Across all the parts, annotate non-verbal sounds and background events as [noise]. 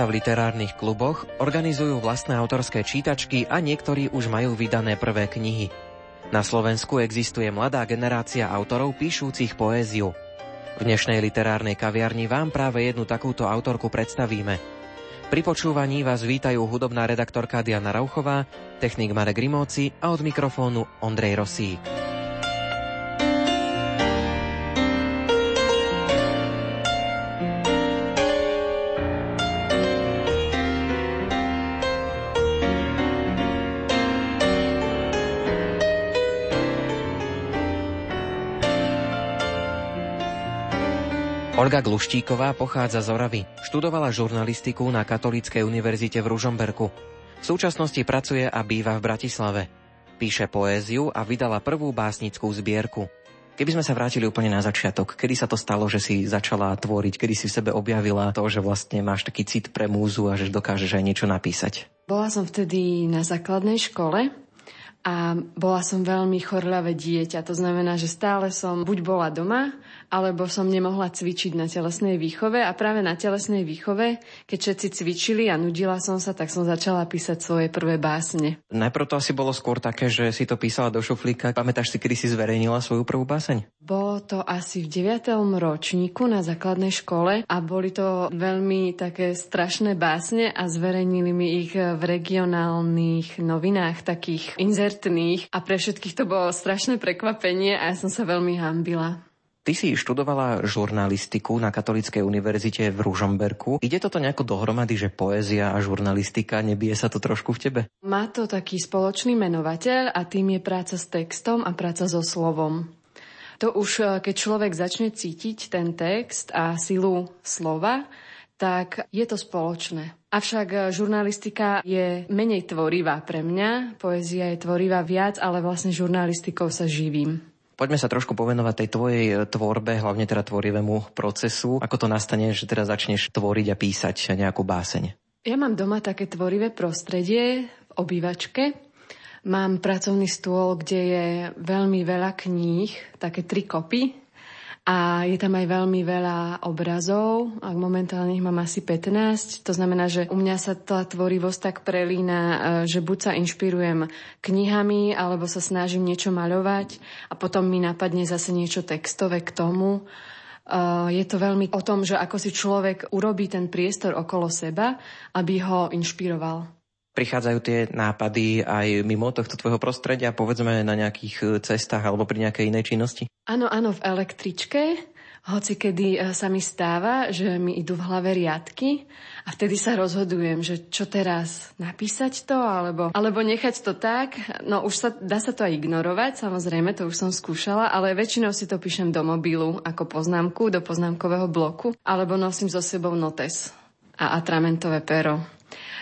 Sa v literárnych kluboch, organizujú vlastné autorské čítačky a niektorí už majú vydané prvé knihy. Na Slovensku existuje mladá generácia autorov píšúcich poéziu. V dnešnej literárnej kaviarni vám práve jednu takúto autorku predstavíme. Pri počúvaní vás vítajú hudobná redaktorka Diana Rauchová, technik Marek Rimóci a od mikrofónu Ondrej Rosík. Olga Gluštíková pochádza z Oravy. Študovala žurnalistiku na Katolíckej univerzite v Ružomberku. V súčasnosti pracuje a býva v Bratislave. Píše poéziu a vydala prvú básnickú zbierku. Keby sme sa vrátili úplne na začiatok, kedy sa to stalo, že si začala tvoriť, kedy si v sebe objavila to, že vlastne máš taký cit pre múzu a že dokážeš aj niečo napísať? Bola som vtedy na základnej škole a bola som veľmi chorľavé dieťa. To znamená, že stále som buď bola doma, alebo som nemohla cvičiť na telesnej výchove a práve na telesnej výchove, keď všetci cvičili a nudila som sa, tak som začala písať svoje prvé básne. Najprv to asi bolo skôr také, že si to písala do šuflíka. Pamätáš si, kedy si zverejnila svoju prvú báseň? Bolo to asi v 9. ročníku na základnej škole a boli to veľmi také strašné básne a zverejnili mi ich v regionálnych novinách, takých inzertných a pre všetkých to bolo strašné prekvapenie a ja som sa veľmi hambila. Ty si študovala žurnalistiku na Katolíckej univerzite v Ružomberku. Ide toto nejako dohromady, že poézia a žurnalistika, nebije sa to trošku v tebe? Má to taký spoločný menovateľ a tým je práca s textom a práca so slovom. To už, eh, keď človek začne cítiť ten text a silu slova, tak je to spoločné. Avšak eh, žurnalistika je menej tvorivá pre mňa, poézia je tvorivá viac, ale vlastne žurnalistikou sa živím. Poďme sa trošku povenovať tej tvojej e, tvorbe, hlavne teda tvorivému procesu. Ako to nastane, že teraz začneš tvoriť a písať nejakú báseň? Ja mám doma také tvorivé prostredie v obývačke. Mám pracovný stôl, kde je veľmi veľa kníh, také tri kopy a je tam aj veľmi veľa obrazov, ak momentálne ich mám asi 15. To znamená, že u mňa sa tá tvorivosť tak prelína, e, že buď sa inšpirujem knihami, alebo sa snažím niečo maľovať a potom mi napadne zase niečo textové k tomu. E, je to veľmi o tom, že ako si človek urobí ten priestor okolo seba, aby ho inšpiroval. Prichádzajú tie nápady aj mimo tohto tvojho prostredia, povedzme na nejakých e, cestách alebo pri nejakej inej činnosti? Áno, áno, v električke. Hoci kedy e, sa mi stáva, že mi idú v hlave riadky a vtedy sa rozhodujem, že čo teraz, napísať to alebo, alebo nechať to tak. No už sa, dá sa to aj ignorovať, samozrejme, to už som skúšala, ale väčšinou si to píšem do mobilu ako poznámku, do poznámkového bloku, alebo nosím so sebou notes a atramentové pero.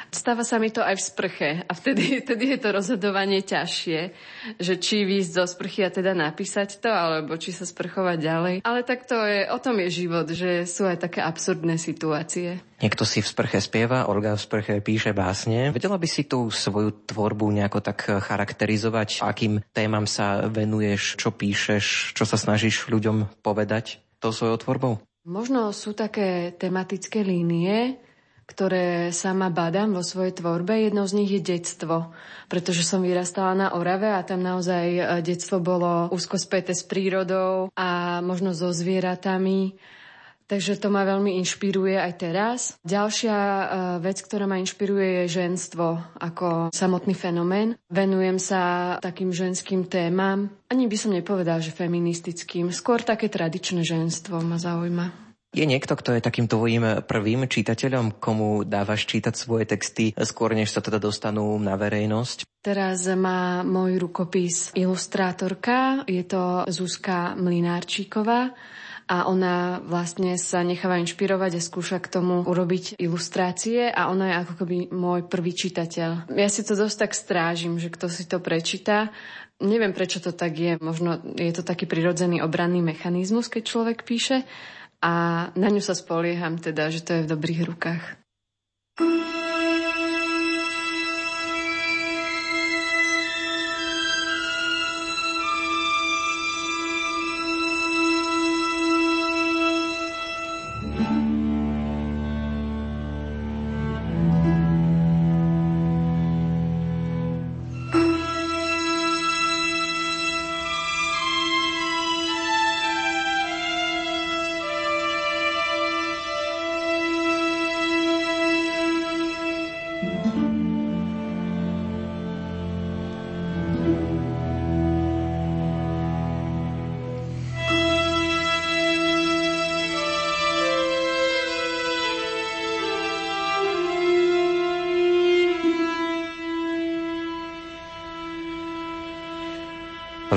Stáva sa mi to aj v sprche a vtedy, [laughs] vtedy je to rozhodovanie ťažšie, že či výjsť zo sprchy a teda napísať to, alebo či sa sprchovať ďalej. Ale tak to je, o tom je život, že sú aj také absurdné situácie. Niekto si v sprche spieva, Olga v sprche píše básne. Vedela by si tú svoju tvorbu nejako tak charakterizovať? Akým témam sa venuješ, čo píšeš, čo sa snažíš ľuďom povedať tou svojou tvorbou? Možno sú také tematické línie, ktoré sama badám vo svojej tvorbe. Jednou z nich je detstvo, pretože som vyrastala na Orave a tam naozaj e, detstvo bolo úzko späté s prírodou a možno so zvieratami. Takže to ma veľmi inšpiruje aj teraz. Ďalšia e, vec, ktorá ma inšpiruje, je ženstvo ako samotný fenomén. Venujem sa takým ženským témam. Ani by som nepovedal, že feministickým. Skôr také tradičné ženstvo ma zaujíma. Je niekto, kto je takým tvojim prvým čitateľom, komu dávaš čítať svoje texty skôr, než sa teda dostanú na verejnosť? Teraz má môj rukopis ilustrátorka, je to Zuzka Mlinárčíková a ona vlastne sa necháva inšpirovať a skúša k tomu urobiť ilustrácie a ona je ako keby môj prvý čitateľ. Ja si to dosť tak strážim, že kto si to prečíta. Neviem, prečo to tak je. Možno je to taký prirodzený obranný mechanizmus, keď človek píše, a na ňu sa spolieham teda, že to je v dobrých rukách.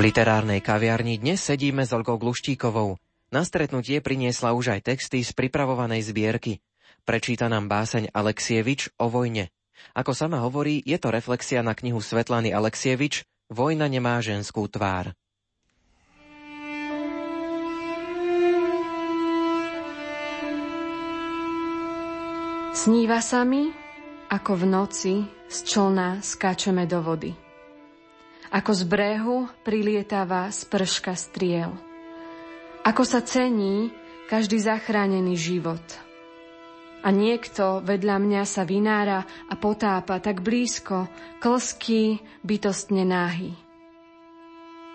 Literárnej kaviarni dnes sedíme s Olgou Gluštíkovou. Na stretnutie priniesla už aj texty z pripravovanej zbierky. Prečíta nám báseň Aleksievič o vojne. Ako sama hovorí, je to reflexia na knihu Svetlany Aleksievič Vojna nemá ženskú tvár. Sníva sa mi, ako v noci z člna skáčeme do vody. Ako z brehu prilietáva sprška striel. Ako sa cení každý zachránený život. A niekto vedľa mňa sa vynára a potápa tak blízko, klský, bytostne náhy.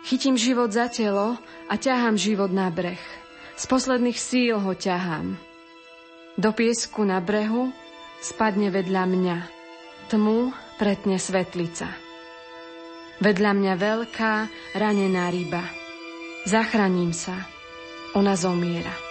Chytím život za telo a ťahám život na breh. Z posledných síl ho ťahám. Do piesku na brehu spadne vedľa mňa. Tmu pretne svetlica. Vedľa mňa veľká, ranená ryba. Zachraním sa. Ona zomiera.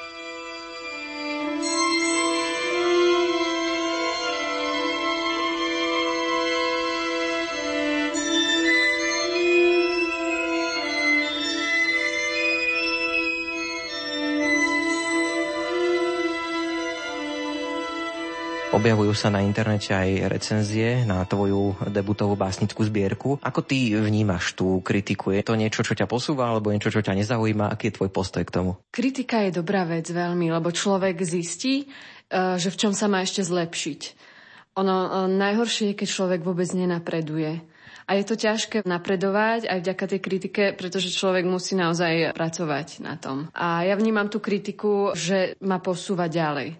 Objavujú sa na internete aj recenzie na tvoju debutovú básnickú zbierku. Ako ty vnímaš tú kritiku? Je to niečo, čo ťa posúva, alebo niečo, čo ťa nezaujíma? Aký je tvoj postoj k tomu? Kritika je dobrá vec veľmi, lebo človek zistí, e, že v čom sa má ešte zlepšiť. Ono e, najhoršie je, keď človek vôbec nenapreduje. A je to ťažké napredovať aj vďaka tej kritike, pretože človek musí naozaj pracovať na tom. A ja vnímam tú kritiku, že ma posúva ďalej.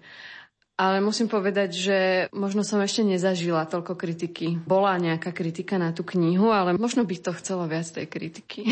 Ale musím povedať, že možno som ešte nezažila toľko kritiky. Bola nejaká kritika na tú knihu, ale možno by to chcelo viac tej kritiky.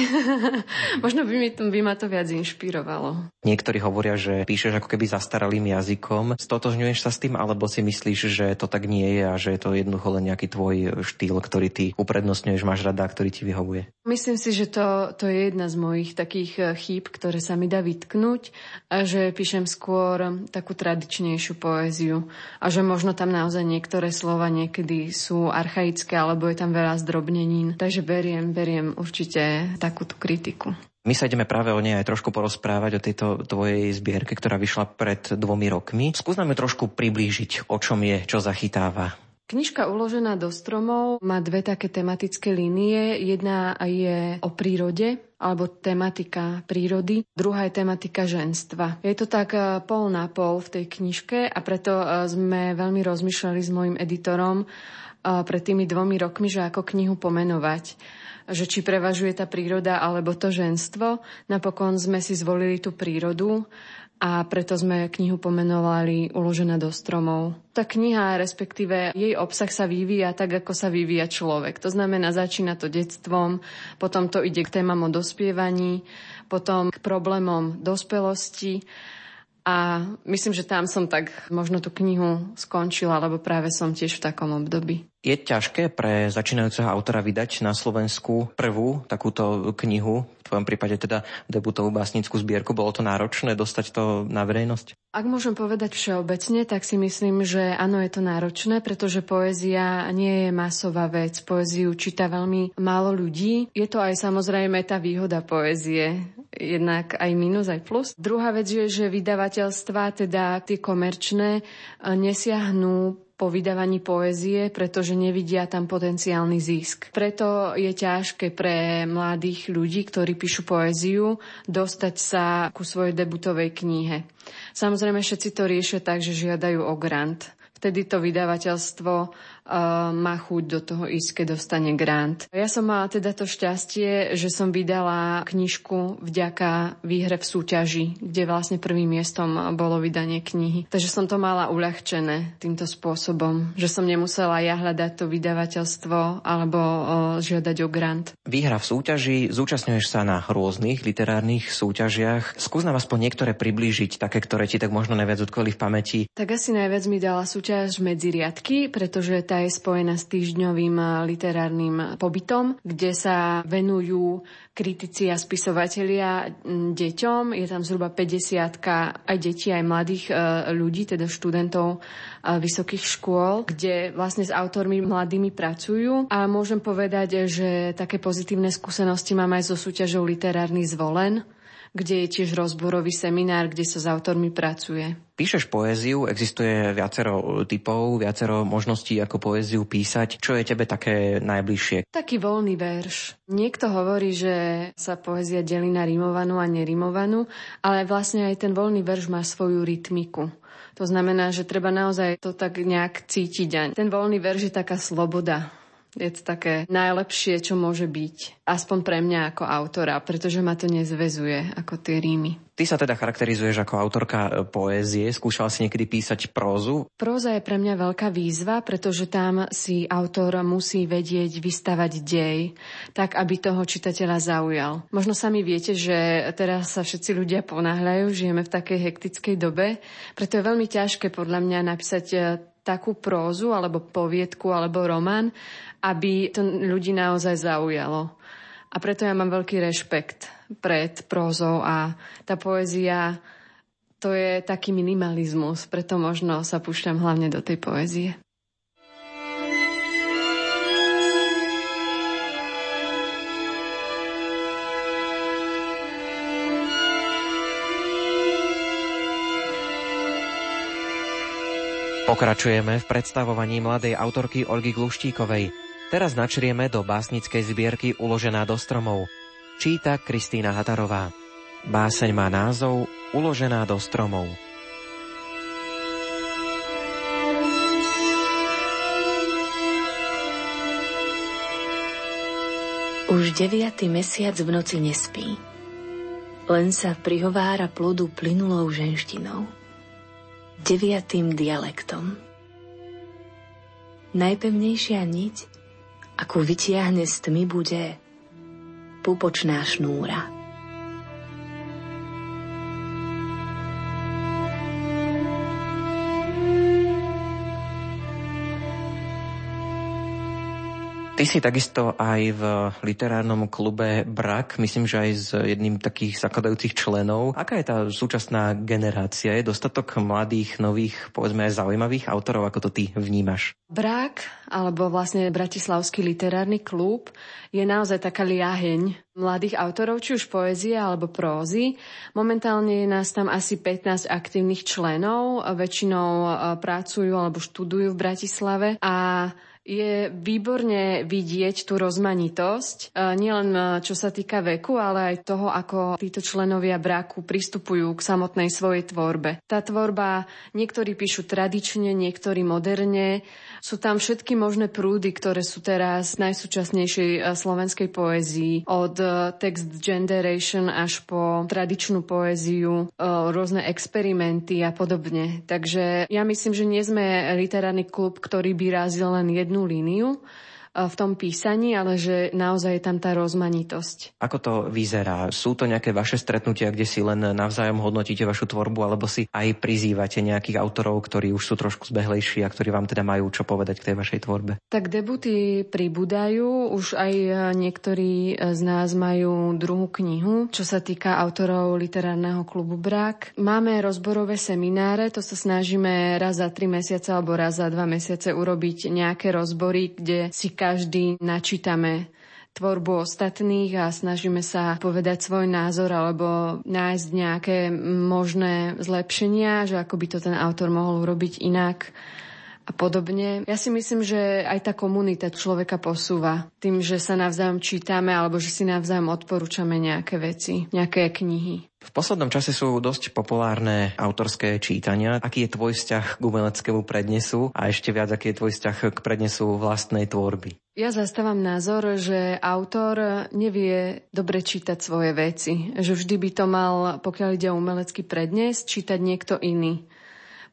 [laughs] možno by, mi to, by ma to viac inšpirovalo. Niektorí hovoria, že píšeš ako keby zastaralým jazykom. Stotožňuješ sa s tým, alebo si myslíš, že to tak nie je a že je to jednoducho len nejaký tvoj štýl, ktorý ty uprednostňuješ, máš rada, ktorý ti vyhovuje? Myslím si, že to, to je jedna z mojich takých eh, chýb, ktoré sa mi dá vytknúť a že píšem skôr takú tradičnejšiu poéziu poéziu a že možno tam naozaj niektoré slova niekedy sú archaické alebo je tam veľa zdrobnenín. Takže beriem, beriem určite takúto kritiku. My sa ideme práve o nej aj trošku porozprávať, o tejto tvojej zbierke, ktorá vyšla pred dvomi rokmi. Skús nám trošku priblížiť, o čom je, čo zachytáva. Knižka uložená do stromov má dve také tematické línie. Jedna je o prírode, alebo tematika prírody, druhá je tematika ženstva. Je to tak e, pol na pol v tej knižke a preto e, sme veľmi rozmýšľali s mojim editorom e, pred tými dvomi rokmi, že ako knihu pomenovať že či prevažuje tá príroda alebo to ženstvo. Napokon sme si zvolili tú prírodu a preto sme knihu pomenovali Uložená do stromov. Tá kniha, respektíve jej obsah sa vyvíja tak, ako sa vyvíja človek. To znamená, začína to detstvom, potom to ide k témam o dospievaní, potom k problémom dospelosti a myslím, že tam som tak možno tú knihu skončila, lebo práve som tiež v takom období. Je ťažké pre začínajúceho autora vydať na Slovensku prvú takúto knihu, v tvojom prípade teda debutovú básnickú zbierku. Bolo to náročné dostať to na verejnosť? Ak môžem povedať všeobecne, tak si myslím, že áno, je to náročné, pretože poézia nie je masová vec. Poéziu číta veľmi málo ľudí. Je to aj samozrejme tá výhoda poézie jednak aj minus, aj plus. Druhá vec je, že vydavateľstva, teda tie komerčné, nesiahnú po vydávaní poézie, pretože nevidia tam potenciálny zisk. Preto je ťažké pre mladých ľudí, ktorí píšu poéziu, dostať sa ku svojej debutovej knihe. Samozrejme, všetci to riešia tak, že žiadajú o grant. Vtedy to vydavateľstvo má chuť do toho ísť, keď dostane grant. Ja som mala teda to šťastie, že som vydala knižku vďaka výhre v súťaži, kde vlastne prvým miestom bolo vydanie knihy. Takže som to mala uľahčené týmto spôsobom, že som nemusela ja hľadať to vydavateľstvo alebo žiadať o grant. Výhra v súťaži, zúčastňuješ sa na rôznych literárnych súťažiach. Skús nám aspoň niektoré priblížiť, také, ktoré ti tak možno najviac utkveli v pamäti. Tak asi najviac mi dala súťaž medzi riadky, pretože tá je spojená s týždňovým literárnym pobytom, kde sa venujú kritici a spisovatelia deťom. Je tam zhruba 50 aj detí, aj mladých e, ľudí, teda študentov vysokých škôl, kde vlastne s autormi mladými pracujú. A môžem povedať, že také pozitívne skúsenosti mám aj so súťažou Literárny zvolen, kde je tiež rozborový seminár, kde sa s autormi pracuje. Píšeš poéziu, existuje viacero typov, viacero možností, ako poéziu písať. Čo je tebe také najbližšie? Taký voľný verš. Niekto hovorí, že sa poézia delí na rimovanú a nerimovanú, ale vlastne aj ten voľný verš má svoju rytmiku. To znamená, že treba naozaj to tak nejak cítiť. Ten voľný verš je taká sloboda je to také najlepšie, čo môže byť. Aspoň pre mňa ako autora, pretože ma to nezvezuje ako tie rímy. Ty sa teda charakterizuješ ako autorka e, poézie. Skúšala si niekedy písať prózu? Próza je pre mňa veľká výzva, pretože tam si autor musí vedieť vystavať dej, tak aby toho čitateľa zaujal. Možno sami viete, že teraz sa všetci ľudia ponáhľajú, žijeme v takej hektickej dobe, preto je veľmi ťažké podľa mňa napísať e, takú prózu alebo poviedku alebo román, aby to ľudí naozaj zaujalo. A preto ja mám veľký rešpekt pred prózou a tá poézia to je taký minimalizmus, preto možno sa púšťam hlavne do tej poézie. Pokračujeme v predstavovaní mladej autorky Olgy Gluštíkovej. Teraz načrieme do básnickej zbierky Uložená do stromov. Číta Kristýna Hatarová. Báseň má názov Uložená do stromov. Už deviatý mesiac v noci nespí. Len sa prihovára plodu plynulou ženštinou. Deviatým dialektom. Najpevnejšia niť ako vytiahne z tmy bude pupočná šnúra. Ty si takisto aj v literárnom klube Brak, myslím, že aj s jedným takých zakladajúcich členov. Aká je tá súčasná generácia? Je dostatok mladých, nových, povedzme aj zaujímavých autorov, ako to ty vnímaš? Brak, alebo vlastne Bratislavský literárny klub, je naozaj taká liaheň mladých autorov, či už poézie alebo prózy. Momentálne je nás tam asi 15 aktívnych členov, väčšinou e, pracujú alebo študujú v Bratislave a je výborne vidieť tú rozmanitosť, e, nielen e, čo sa týka veku, ale aj toho, ako títo členovia braku pristupujú k samotnej svojej tvorbe. Tá tvorba, niektorí píšu tradične, niektorí moderne, sú tam všetky možné prúdy, ktoré sú teraz najsúčasnejšej e, slovenskej poézii. Od text generation až po tradičnú poéziu, rôzne experimenty a podobne. Takže ja myslím, že nie sme literárny klub, ktorý by razil len jednu jednu líniu v tom písaní, ale že naozaj je tam tá rozmanitosť. Ako to vyzerá? Sú to nejaké vaše stretnutia, kde si len navzájom hodnotíte vašu tvorbu, alebo si aj prizývate nejakých autorov, ktorí už sú trošku zbehlejší a ktorí vám teda majú čo povedať k tej vašej tvorbe? Tak debuty pribúdajú, už aj niektorí z nás majú druhú knihu, čo sa týka autorov literárneho klubu Brak. Máme rozborové semináre, to sa snažíme raz za tri mesiace alebo raz za dva mesiace urobiť nejaké rozbory, kde si každý načítame tvorbu ostatných a snažíme sa povedať svoj názor alebo nájsť nejaké možné zlepšenia, že ako by to ten autor mohol urobiť inak a podobne. Ja si myslím, že aj tá komunita človeka posúva tým, že sa navzájom čítame alebo že si navzájom odporúčame nejaké veci, nejaké knihy. V poslednom čase sú dosť populárne autorské čítania. Aký je tvoj vzťah k umeleckému prednesu a ešte viac, aký je tvoj vzťah k prednesu vlastnej tvorby? Ja zastávam názor, že autor nevie dobre čítať svoje veci. Že vždy by to mal, pokiaľ ide o umelecký prednes, čítať niekto iný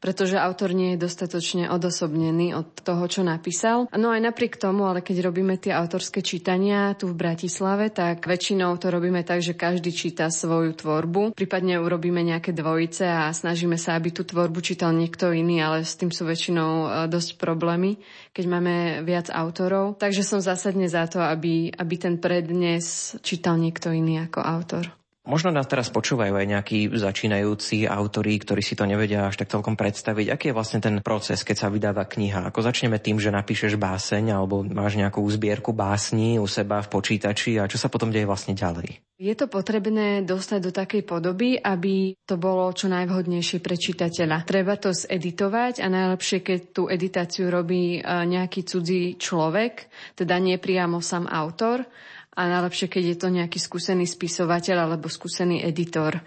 pretože autor nie je dostatočne odosobnený od toho, čo napísal. No aj napriek tomu, ale keď robíme tie autorské čítania tu v Bratislave, tak väčšinou to robíme tak, že každý číta svoju tvorbu, prípadne urobíme nejaké dvojice a snažíme sa, aby tú tvorbu čítal niekto iný, ale s tým sú väčšinou e, dosť problémy, keď máme viac autorov. Takže som zásadne za to, aby, aby ten prednes čítal niekto iný ako autor. Možno nás teraz počúvajú aj nejakí začínajúci autori, ktorí si to nevedia až tak celkom predstaviť. Aký je vlastne ten proces, keď sa vydáva kniha? Ako začneme tým, že napíšeš báseň alebo máš nejakú zbierku básní u seba v počítači a čo sa potom deje vlastne ďalej? Je to potrebné dostať do takej podoby, aby to bolo čo najvhodnejšie pre čitateľa. Treba to zeditovať a najlepšie, keď tú editáciu robí e, nejaký cudzí človek, teda nie priamo sám autor, a najlepšie, keď je to nejaký skúsený spisovateľ alebo skúsený editor.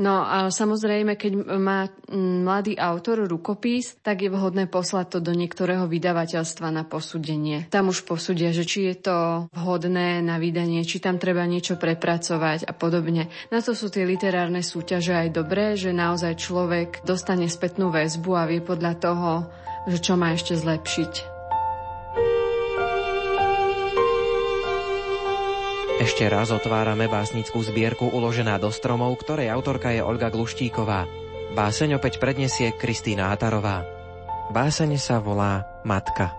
No a samozrejme, keď má mladý autor rukopis, tak je vhodné poslať to do niektorého vydavateľstva na posúdenie. Tam už posúdia, že či je to vhodné na vydanie, či tam treba niečo prepracovať a podobne. Na to sú tie literárne súťaže aj dobré, že naozaj človek dostane spätnú väzbu a vie podľa toho, že čo má ešte zlepšiť. Ešte raz otvárame básnickú zbierku uložená do stromov, ktorej autorka je Olga Gluštíková. Báseň opäť predniesie Kristýna Hatarová. Báseň sa volá Matka.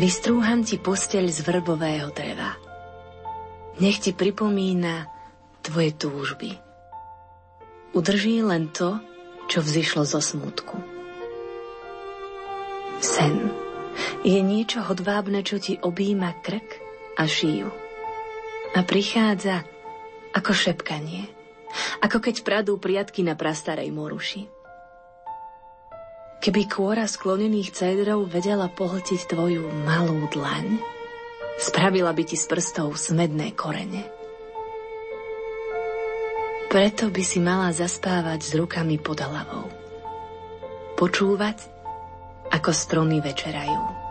Vystrúham ti posteľ z vrbového dreva. Nech ti pripomína tvoje túžby. Udrží len to, čo vzýšlo zo smutku. Sen je niečo hodvábne, čo ti objíma krk a šíju. A prichádza ako šepkanie, ako keď pradú priatky na prastarej moruši. Keby kôra sklonených cédrov vedela pohltiť tvoju malú dlaň, spravila by ti z prstov smedné korene. Preto by si mala zaspávať s rukami pod hlavou. Počúvať ako stromy večerajú.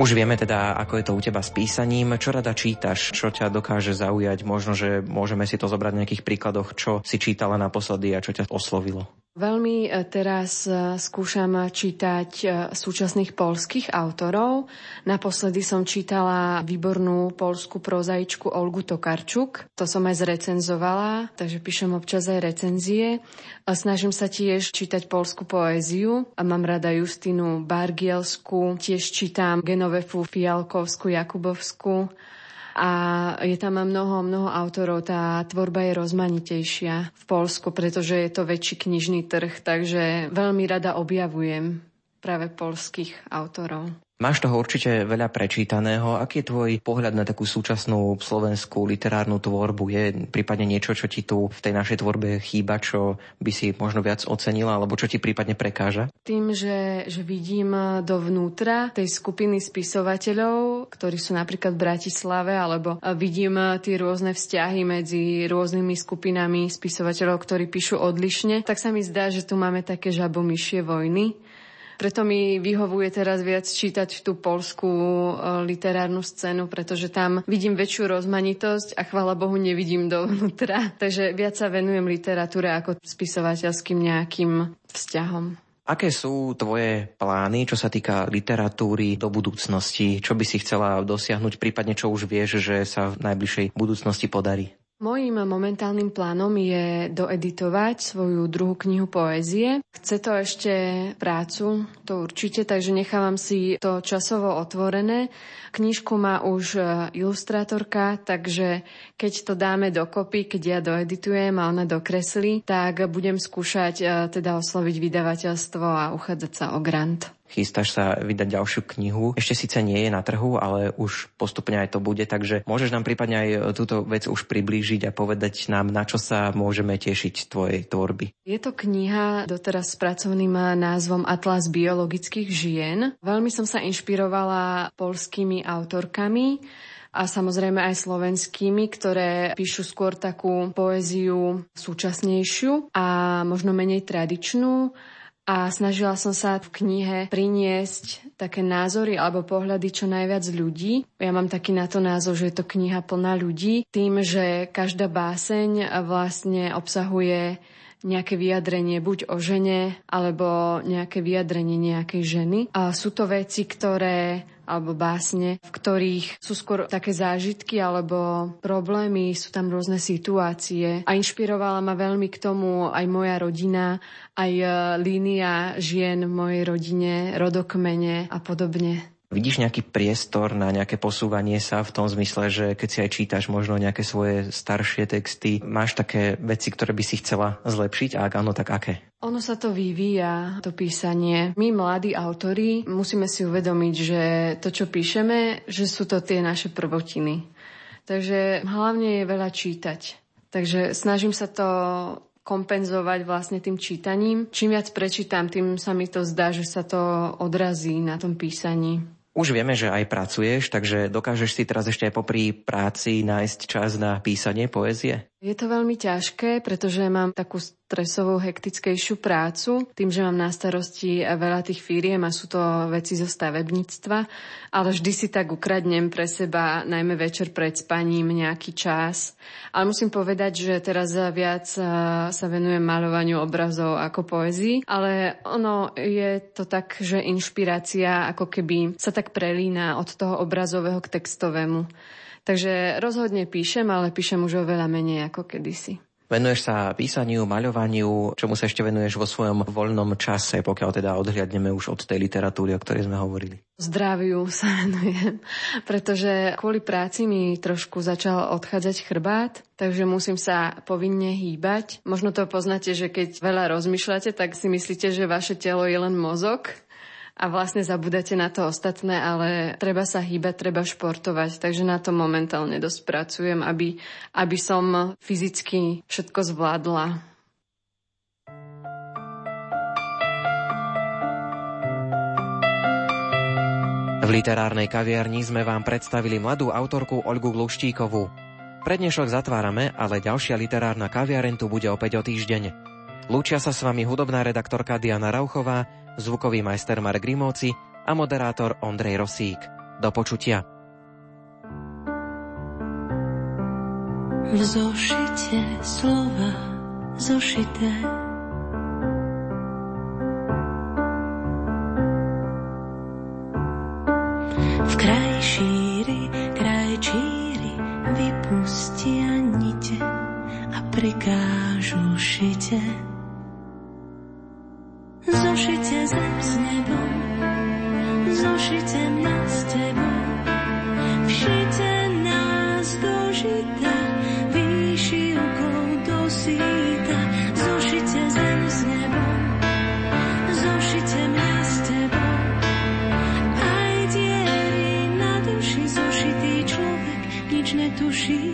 Už vieme teda, ako je to u teba s písaním. Čo rada čítaš? Čo ťa dokáže zaujať? Možno, že môžeme si to zobrať v nejakých príkladoch, čo si čítala naposledy a čo ťa oslovilo. Veľmi e, teraz e, skúšam čítať e, súčasných polských autorov. Naposledy som čítala výbornú polskú prozaičku Olgu Tokarčuk. To som aj zrecenzovala, takže píšem občas aj recenzie. Snažím sa tiež čítať polskú poéziu. Mám rada Justinu Bargielsku, tiež čítam Genovefu Fialkovsku, Jakubovsku a je tam mnoho, mnoho autorov. Tá tvorba je rozmanitejšia v Polsku, pretože je to väčší knižný trh, takže veľmi rada objavujem práve polských autorov. Máš toho určite veľa prečítaného. Aký je tvoj pohľad na takú súčasnú slovenskú literárnu tvorbu? Je prípadne niečo, čo ti tu v tej našej tvorbe chýba, čo by si možno viac ocenila, alebo čo ti prípadne prekáža? Tým, že, že vidím dovnútra tej skupiny spisovateľov, ktorí sú napríklad v Bratislave, alebo vidím tie rôzne vzťahy medzi rôznymi skupinami spisovateľov, ktorí píšu odlišne, tak sa mi zdá, že tu máme také žabomyšie vojny preto mi vyhovuje teraz viac čítať tú polskú e, literárnu scénu, pretože tam vidím väčšiu rozmanitosť a chvála Bohu nevidím dovnútra. [laughs] Takže viac sa venujem literatúre ako spisovateľským nejakým vzťahom. Aké sú tvoje plány, čo sa týka literatúry do budúcnosti? Čo by si chcela dosiahnuť, prípadne čo už vieš, že sa v najbližšej budúcnosti podarí? Mojím momentálnym plánom je doeditovať svoju druhú knihu poézie. Chce to ešte prácu, to určite, takže nechávam si to časovo otvorené. Knižku má už e, ilustrátorka, takže keď to dáme dokopy, keď ja doeditujem a ona dokreslí, tak budem skúšať e, teda osloviť vydavateľstvo a uchádzať sa o grant chystáš sa vydať ďalšiu knihu. Ešte síce nie je na trhu, ale už postupne aj to bude, takže môžeš nám prípadne aj túto vec už priblížiť a povedať nám, na čo sa môžeme tešiť z tvojej tvorby. Je to kniha doteraz s pracovným názvom Atlas biologických žien. Veľmi som sa inšpirovala polskými autorkami, a samozrejme aj slovenskými, ktoré píšu skôr takú poéziu súčasnejšiu a možno menej tradičnú a snažila som sa v knihe priniesť také názory alebo pohľady čo najviac ľudí. Ja mám taký na to názor, že je to kniha plná ľudí, tým, že každá báseň vlastne obsahuje nejaké vyjadrenie buď o žene, alebo nejaké vyjadrenie nejakej ženy. A sú to veci, ktoré alebo básne, v ktorých sú skôr také zážitky alebo problémy, sú tam rôzne situácie. A inšpirovala ma veľmi k tomu aj moja rodina, aj e, línia žien v mojej rodine, rodokmene a podobne. Vidíš nejaký priestor na nejaké posúvanie sa v tom zmysle, že keď si aj čítaš možno nejaké svoje staršie texty, máš také veci, ktoré by si chcela zlepšiť a ak áno, tak aké? Ono sa to vyvíja, to písanie. My, mladí autori, musíme si uvedomiť, že to, čo píšeme, že sú to tie naše prvotiny. Takže hlavne je veľa čítať. Takže snažím sa to kompenzovať vlastne tým čítaním. Čím viac prečítam, tým sa mi to zdá, že sa to odrazí na tom písaní. Už vieme, že aj pracuješ, takže dokážeš si teraz ešte aj popri práci nájsť čas na písanie poézie? Je to veľmi ťažké, pretože mám takú stresovú, hektickejšiu prácu, tým, že mám na starosti veľa tých firiem a sú to veci zo stavebníctva, ale vždy si tak ukradnem pre seba, najmä večer pred spaním, nejaký čas. Ale musím povedať, že teraz viac sa venujem maľovaniu obrazov ako poezii, ale ono je to tak, že inšpirácia ako keby sa tak prelína od toho obrazového k textovému. Takže rozhodne píšem, ale píšem už oveľa menej ako kedysi. Venuješ sa písaniu, maľovaniu, čomu sa ešte venuješ vo svojom voľnom čase, pokiaľ teda odhliadneme už od tej literatúry, o ktorej sme hovorili? Zdraviu sa [laughs] venujem, pretože kvôli práci mi trošku začal odchádzať chrbát, takže musím sa povinne hýbať. Možno to poznáte, že keď veľa rozmýšľate, tak si myslíte, že vaše telo je len mozog, a vlastne zabudáte na to ostatné, ale treba sa hýbať, treba športovať, takže na to momentálne dosť pracujem, aby, aby som fyzicky všetko zvládla. V literárnej kaviarni sme vám predstavili mladú autorku Olgu Gluštíkovú. Prednešok zatvárame, ale ďalšia literárna kaviareň tu bude opäť o týždeň. Lúčia sa s vami hudobná redaktorka Diana Rauchová, zvukový majster Marek Grimovci a moderátor Ondrej Rosík. Do počutia. V zošite slova zošité V kraji šíri, kraj číri vypustia nite a prikážu šite. Zošite zem s nebom, zošite mňa s tebou, všite nás do žita, výšivkou do síta. Zošite zem s nebom, zošite mňa s tebou, aj diery na duši. Zošitý človek nič netuší.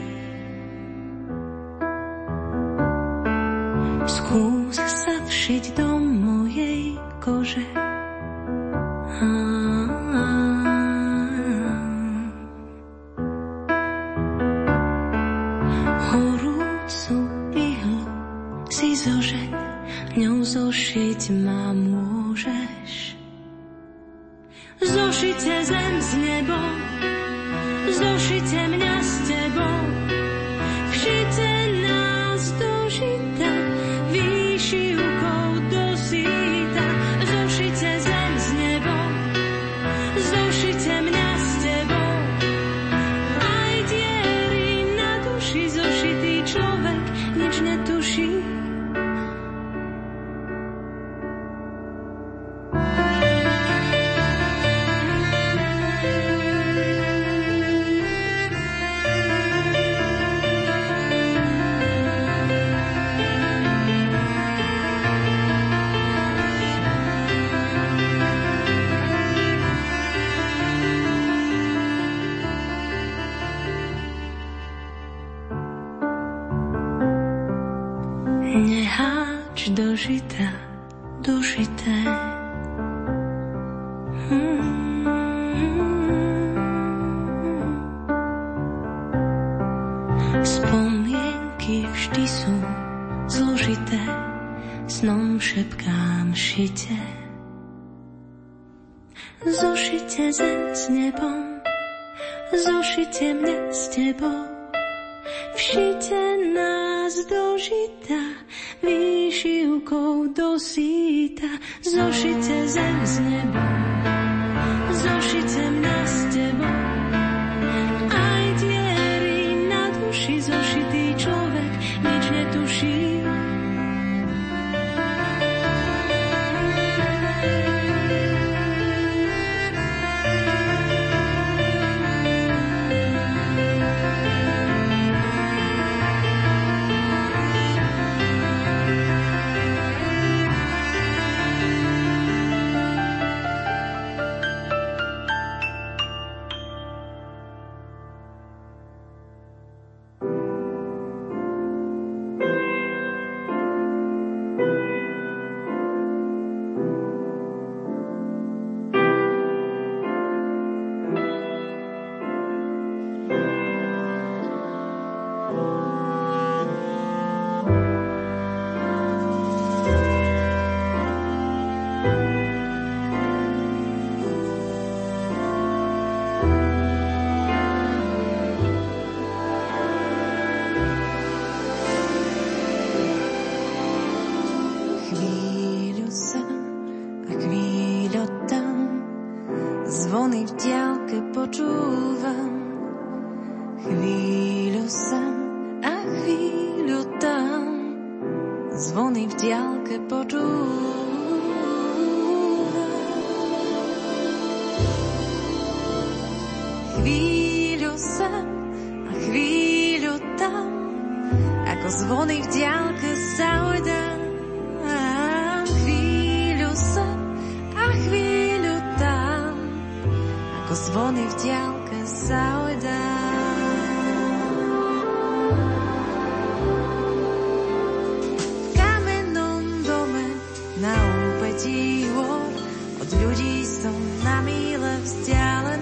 Skús sa všiť do kože. Žita, dušité. Spomienky vždy sú zložité, snom šepkám šite. Zošite zem s nebom, zošite mňa s tebou. Všite nás do výšivkou do síta. Zošite zem s nebom, zvony v diálke počúvam. Chvíľu sem a chvíľu tam, ako zvony v diálke sa ujdem. Chvíľu sem a chvíľu tam, ako zvony v diálke sa ujdem. Úpetí hôr od ľudí som na míle vzdialená.